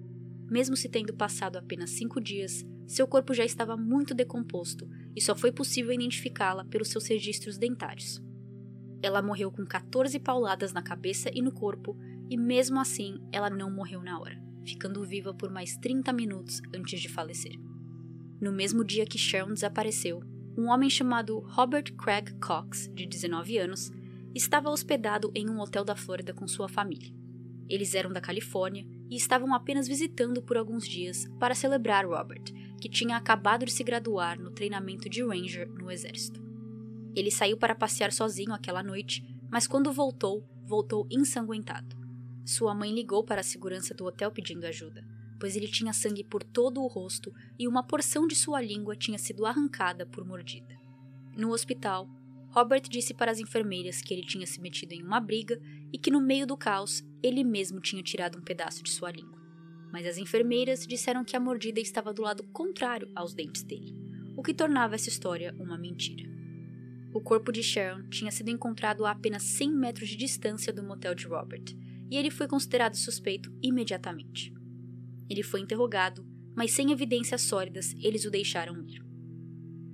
Mesmo se tendo passado apenas cinco dias, seu corpo já estava muito decomposto e só foi possível identificá-la pelos seus registros dentários. Ela morreu com 14 pauladas na cabeça e no corpo e mesmo assim ela não morreu na hora, ficando viva por mais 30 minutos antes de falecer. No mesmo dia que Sharon desapareceu, um homem chamado Robert Craig Cox, de 19 anos, estava hospedado em um hotel da Flórida com sua família. Eles eram da Califórnia e estavam apenas visitando por alguns dias para celebrar Robert, que tinha acabado de se graduar no treinamento de Ranger no Exército. Ele saiu para passear sozinho aquela noite, mas quando voltou, voltou ensanguentado. Sua mãe ligou para a segurança do hotel pedindo ajuda, pois ele tinha sangue por todo o rosto e uma porção de sua língua tinha sido arrancada por mordida. No hospital, Robert disse para as enfermeiras que ele tinha se metido em uma briga e que no meio do caos ele mesmo tinha tirado um pedaço de sua língua. Mas as enfermeiras disseram que a mordida estava do lado contrário aos dentes dele, o que tornava essa história uma mentira. O corpo de Sharon tinha sido encontrado a apenas 100 metros de distância do motel de Robert, e ele foi considerado suspeito imediatamente. Ele foi interrogado, mas sem evidências sólidas, eles o deixaram ir.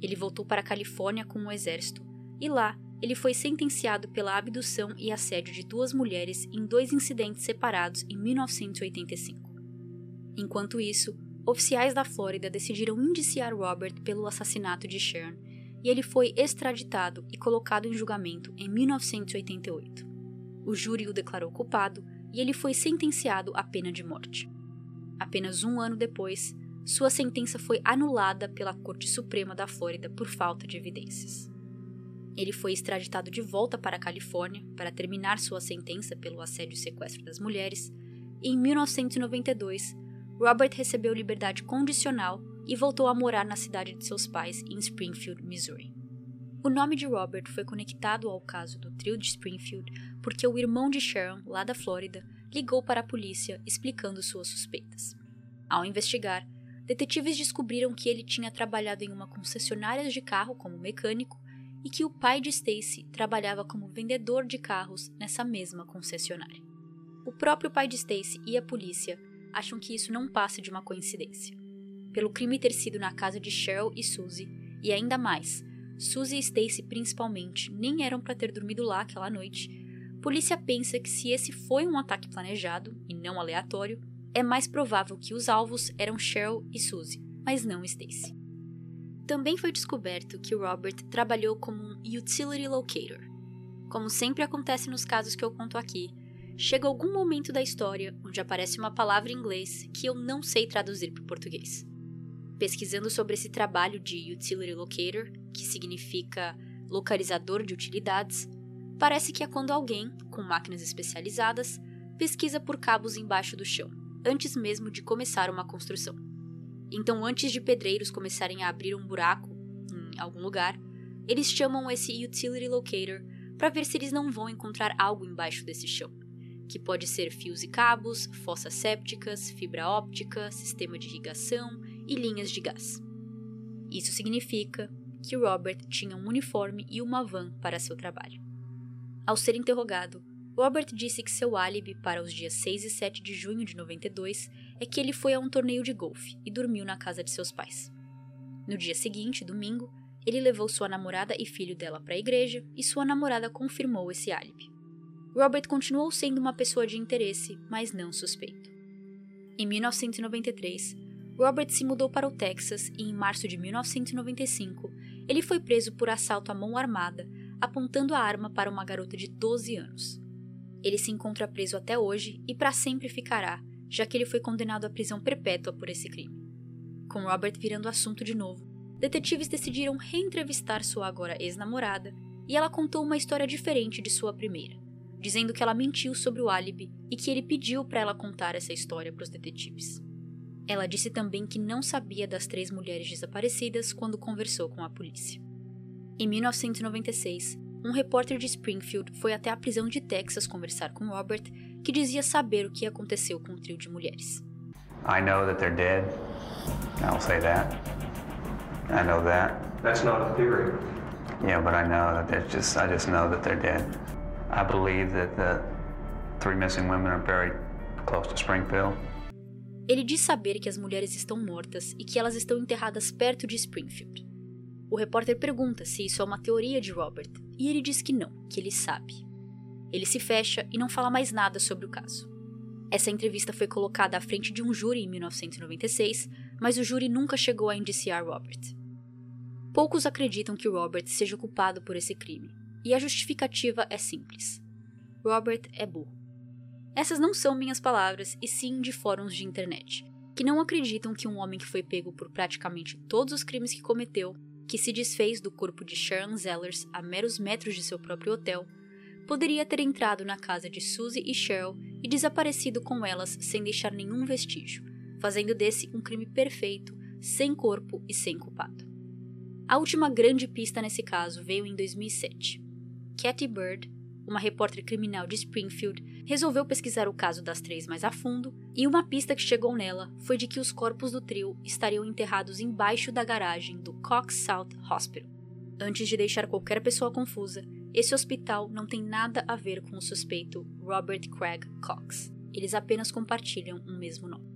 Ele voltou para a Califórnia com o exército, e lá ele foi sentenciado pela abdução e assédio de duas mulheres em dois incidentes separados em 1985. Enquanto isso, oficiais da Flórida decidiram indiciar Robert pelo assassinato de Sharon e ele foi extraditado e colocado em julgamento em 1988. O júri o declarou culpado e ele foi sentenciado à pena de morte. Apenas um ano depois, sua sentença foi anulada pela Corte Suprema da Flórida por falta de evidências. Ele foi extraditado de volta para a Califórnia para terminar sua sentença pelo assédio e sequestro das mulheres, e em 1992, Robert recebeu liberdade condicional e voltou a morar na cidade de seus pais em Springfield, Missouri. O nome de Robert foi conectado ao caso do trio de Springfield porque o irmão de Sharon, lá da Flórida, ligou para a polícia explicando suas suspeitas. Ao investigar, detetives descobriram que ele tinha trabalhado em uma concessionária de carro como mecânico e que o pai de Stacy trabalhava como vendedor de carros nessa mesma concessionária. O próprio pai de Stacy e a polícia acham que isso não passa de uma coincidência. Pelo crime ter sido na casa de Cheryl e Suzy, e ainda mais, Suzy e Stacy principalmente nem eram para ter dormido lá aquela noite, polícia pensa que se esse foi um ataque planejado e não aleatório, é mais provável que os alvos eram Cheryl e Suzy, mas não Stacy. Também foi descoberto que Robert trabalhou como um utility locator. Como sempre acontece nos casos que eu conto aqui, chega algum momento da história onde aparece uma palavra em inglês que eu não sei traduzir para o português. Pesquisando sobre esse trabalho de Utility Locator, que significa localizador de utilidades, parece que é quando alguém, com máquinas especializadas, pesquisa por cabos embaixo do chão, antes mesmo de começar uma construção. Então, antes de pedreiros começarem a abrir um buraco em algum lugar, eles chamam esse Utility Locator para ver se eles não vão encontrar algo embaixo desse chão que pode ser fios e cabos, fossas sépticas, fibra óptica, sistema de irrigação e linhas de gás. Isso significa que Robert tinha um uniforme e uma van para seu trabalho. Ao ser interrogado, Robert disse que seu álibi para os dias 6 e 7 de junho de 92 é que ele foi a um torneio de golfe e dormiu na casa de seus pais. No dia seguinte, domingo, ele levou sua namorada e filho dela para a igreja e sua namorada confirmou esse álibi. Robert continuou sendo uma pessoa de interesse, mas não suspeito. Em 1993, Robert se mudou para o Texas e, em março de 1995, ele foi preso por assalto à mão armada, apontando a arma para uma garota de 12 anos. Ele se encontra preso até hoje e para sempre ficará, já que ele foi condenado à prisão perpétua por esse crime. Com Robert virando assunto de novo, detetives decidiram reentrevistar sua agora ex-namorada e ela contou uma história diferente de sua primeira dizendo que ela mentiu sobre o álibi e que ele pediu para ela contar essa história para os detetives. Ela disse também que não sabia das três mulheres desaparecidas quando conversou com a polícia. Em 1996, um repórter de Springfield foi até a prisão de Texas conversar com Robert, que dizia saber o que aconteceu com o trio de mulheres. I know that they're dead. I'll say that. I know that. That's not a theory. Yeah, but I know that they're just I just know that they're dead. I believe that the three missing women are buried close to Springfield. Ele diz saber que as mulheres estão mortas e que elas estão enterradas perto de Springfield. O repórter pergunta se isso é uma teoria de Robert, e ele diz que não, que ele sabe. Ele se fecha e não fala mais nada sobre o caso. Essa entrevista foi colocada à frente de um júri em 1996, mas o júri nunca chegou a indiciar Robert. Poucos acreditam que Robert seja culpado por esse crime, e a justificativa é simples. Robert é burro. Essas não são minhas palavras, e sim de fóruns de internet, que não acreditam que um homem que foi pego por praticamente todos os crimes que cometeu, que se desfez do corpo de Sharon Zellers a meros metros de seu próprio hotel, poderia ter entrado na casa de Suzy e Cheryl e desaparecido com elas sem deixar nenhum vestígio, fazendo desse um crime perfeito, sem corpo e sem culpado. A última grande pista nesse caso veio em 2007. Katy Bird, uma repórter criminal de Springfield, resolveu pesquisar o caso das três mais a fundo, e uma pista que chegou nela foi de que os corpos do trio estariam enterrados embaixo da garagem do Cox South Hospital. Antes de deixar qualquer pessoa confusa, esse hospital não tem nada a ver com o suspeito Robert Craig Cox. Eles apenas compartilham um mesmo nome.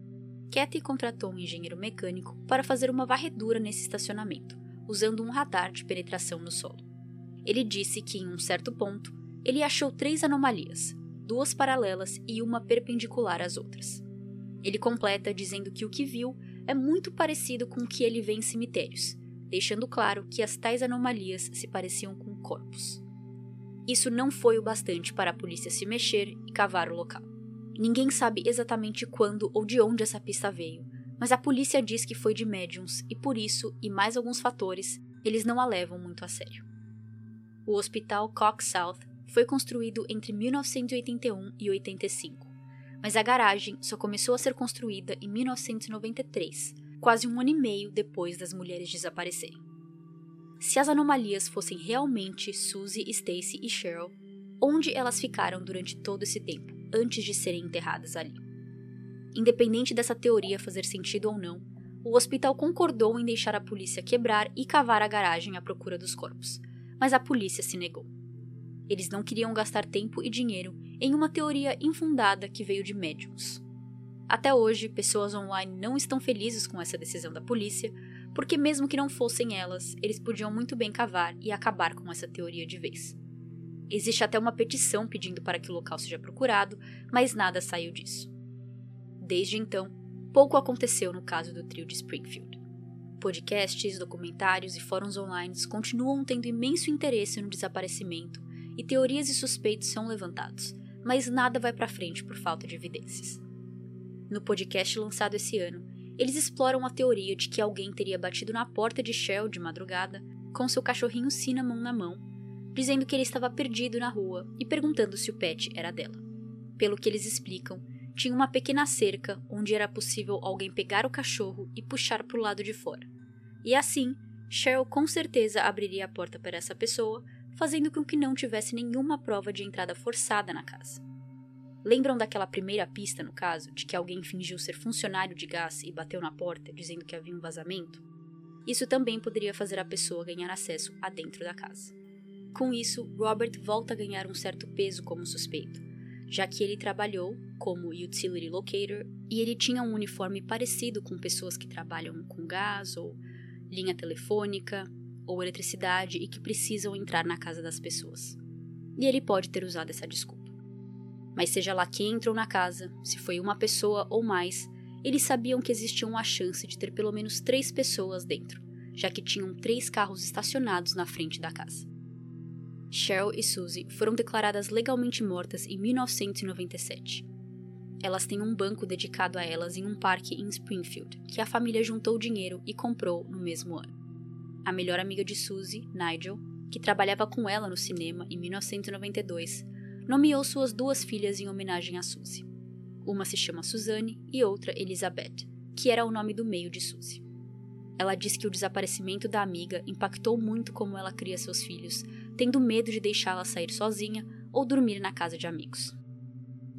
Kathy contratou um engenheiro mecânico para fazer uma varredura nesse estacionamento, usando um radar de penetração no solo. Ele disse que, em um certo ponto, ele achou três anomalias, duas paralelas e uma perpendicular às outras. Ele completa dizendo que o que viu é muito parecido com o que ele vê em cemitérios, deixando claro que as tais anomalias se pareciam com corpos. Isso não foi o bastante para a polícia se mexer e cavar o local. Ninguém sabe exatamente quando ou de onde essa pista veio, mas a polícia diz que foi de médiums e por isso, e mais alguns fatores, eles não a levam muito a sério. O Hospital Cox South foi construído entre 1981 e 85, mas a garagem só começou a ser construída em 1993, quase um ano e meio depois das mulheres desaparecerem. Se as anomalias fossem realmente Suzy, Stacy e Cheryl, onde elas ficaram durante todo esse tempo, antes de serem enterradas ali? Independente dessa teoria fazer sentido ou não, o hospital concordou em deixar a polícia quebrar e cavar a garagem à procura dos corpos, mas a polícia se negou. Eles não queriam gastar tempo e dinheiro em uma teoria infundada que veio de médiums. Até hoje, pessoas online não estão felizes com essa decisão da polícia, porque, mesmo que não fossem elas, eles podiam muito bem cavar e acabar com essa teoria de vez. Existe até uma petição pedindo para que o local seja procurado, mas nada saiu disso. Desde então, pouco aconteceu no caso do trio de Springfield. Podcasts, documentários e fóruns online continuam tendo imenso interesse no desaparecimento e teorias e suspeitos são levantados, mas nada vai para frente por falta de evidências. No podcast lançado esse ano, eles exploram a teoria de que alguém teria batido na porta de Shell de madrugada com seu cachorrinho Cinnamon na mão, dizendo que ele estava perdido na rua e perguntando se o pet era dela. Pelo que eles explicam, tinha uma pequena cerca onde era possível alguém pegar o cachorro e puxar para o lado de fora. E assim, Cheryl com certeza abriria a porta para essa pessoa, fazendo com que não tivesse nenhuma prova de entrada forçada na casa. Lembram daquela primeira pista no caso, de que alguém fingiu ser funcionário de gás e bateu na porta dizendo que havia um vazamento? Isso também poderia fazer a pessoa ganhar acesso a dentro da casa. Com isso, Robert volta a ganhar um certo peso como suspeito, já que ele trabalhou como utility locator e ele tinha um uniforme parecido com pessoas que trabalham com gás ou linha telefônica, ou eletricidade e que precisam entrar na casa das pessoas. E ele pode ter usado essa desculpa. Mas seja lá quem entrou na casa, se foi uma pessoa ou mais, eles sabiam que existia uma chance de ter pelo menos três pessoas dentro, já que tinham três carros estacionados na frente da casa. Cheryl e Suzy foram declaradas legalmente mortas em 1997. Elas têm um banco dedicado a elas em um parque em Springfield, que a família juntou dinheiro e comprou no mesmo ano a melhor amiga de Suzy, Nigel, que trabalhava com ela no cinema em 1992, nomeou suas duas filhas em homenagem a Suzy. Uma se chama Suzanne e outra Elizabeth, que era o nome do meio de Suzy. Ela diz que o desaparecimento da amiga impactou muito como ela cria seus filhos, tendo medo de deixá-la sair sozinha ou dormir na casa de amigos.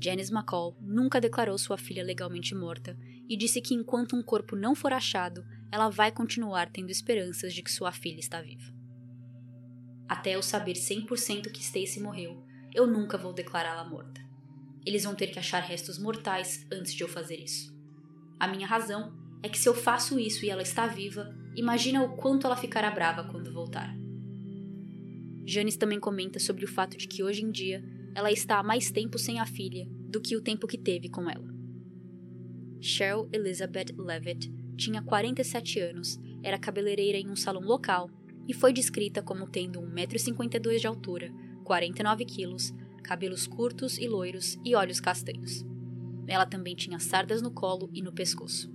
Janice McCall nunca declarou sua filha legalmente morta e disse que enquanto um corpo não for achado, ela vai continuar tendo esperanças de que sua filha está viva. Até eu saber 100% que Stacy morreu, eu nunca vou declará-la morta. Eles vão ter que achar restos mortais antes de eu fazer isso. A minha razão é que se eu faço isso e ela está viva, imagina o quanto ela ficará brava quando voltar. Janice também comenta sobre o fato de que hoje em dia ela está há mais tempo sem a filha do que o tempo que teve com ela. Cheryl Elizabeth Levitt tinha 47 anos, era cabeleireira em um salão local e foi descrita como tendo 1,52m de altura, 49 quilos, cabelos curtos e loiros e olhos castanhos. Ela também tinha sardas no colo e no pescoço.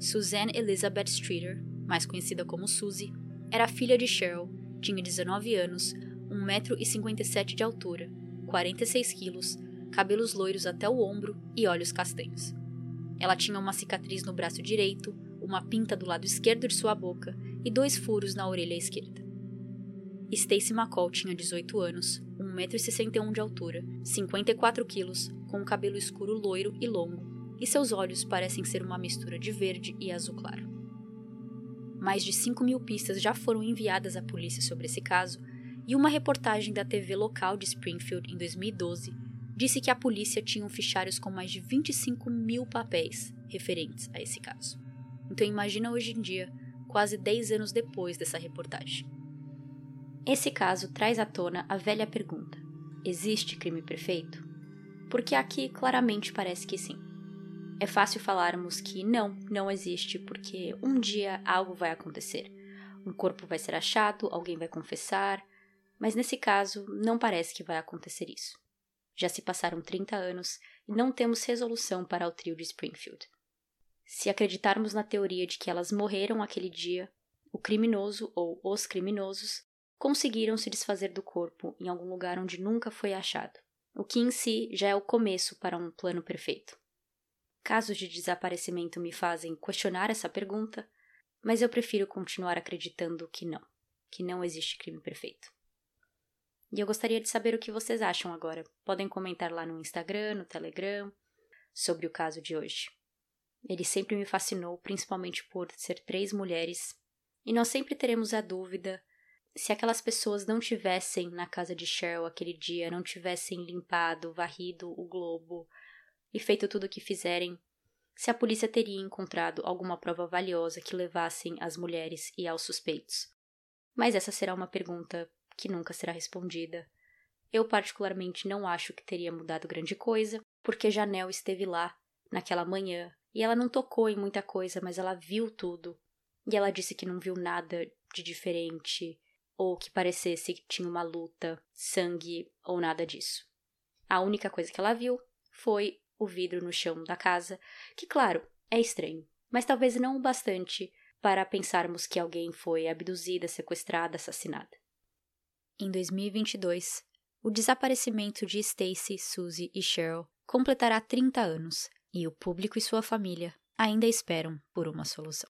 Suzanne Elizabeth Streeter, mais conhecida como Suzy, era filha de Cheryl, tinha 19 anos, 1,57m de altura, 46 quilos, cabelos loiros até o ombro e olhos castanhos. Ela tinha uma cicatriz no braço direito, uma pinta do lado esquerdo de sua boca e dois furos na orelha esquerda. Stacy McCall tinha 18 anos, 1,61m de altura, 54 quilos, com um cabelo escuro loiro e longo, e seus olhos parecem ser uma mistura de verde e azul claro. Mais de 5 mil pistas já foram enviadas à polícia sobre esse caso, e uma reportagem da TV local de Springfield em 2012 disse que a polícia tinha fichários com mais de 25 mil papéis referentes a esse caso. Então imagina hoje em dia, quase 10 anos depois dessa reportagem. Esse caso traz à tona a velha pergunta: existe crime perfeito? Porque aqui claramente parece que sim. É fácil falarmos que não, não existe, porque um dia algo vai acontecer. Um corpo vai ser achado, alguém vai confessar, mas nesse caso não parece que vai acontecer isso. Já se passaram 30 anos e não temos resolução para o trio de Springfield. Se acreditarmos na teoria de que elas morreram aquele dia, o criminoso ou os criminosos conseguiram se desfazer do corpo em algum lugar onde nunca foi achado, o que em si já é o começo para um plano perfeito. Casos de desaparecimento me fazem questionar essa pergunta, mas eu prefiro continuar acreditando que não, que não existe crime perfeito. E eu gostaria de saber o que vocês acham agora. Podem comentar lá no Instagram, no Telegram, sobre o caso de hoje. Ele sempre me fascinou, principalmente por ser três mulheres, e nós sempre teremos a dúvida se aquelas pessoas não tivessem na casa de Cheryl aquele dia, não tivessem limpado, varrido o globo e feito tudo o que fizerem, se a polícia teria encontrado alguma prova valiosa que levassem as mulheres e aos suspeitos. Mas essa será uma pergunta que nunca será respondida. Eu, particularmente, não acho que teria mudado grande coisa, porque Janel esteve lá naquela manhã e ela não tocou em muita coisa, mas ela viu tudo. E ela disse que não viu nada de diferente ou que parecesse que tinha uma luta, sangue ou nada disso. A única coisa que ela viu foi o vidro no chão da casa, que, claro, é estranho, mas talvez não o bastante para pensarmos que alguém foi abduzida, sequestrada, assassinada. Em 2022, o desaparecimento de Stacy, Suzy e Cheryl completará 30 anos e o público e sua família ainda esperam por uma solução.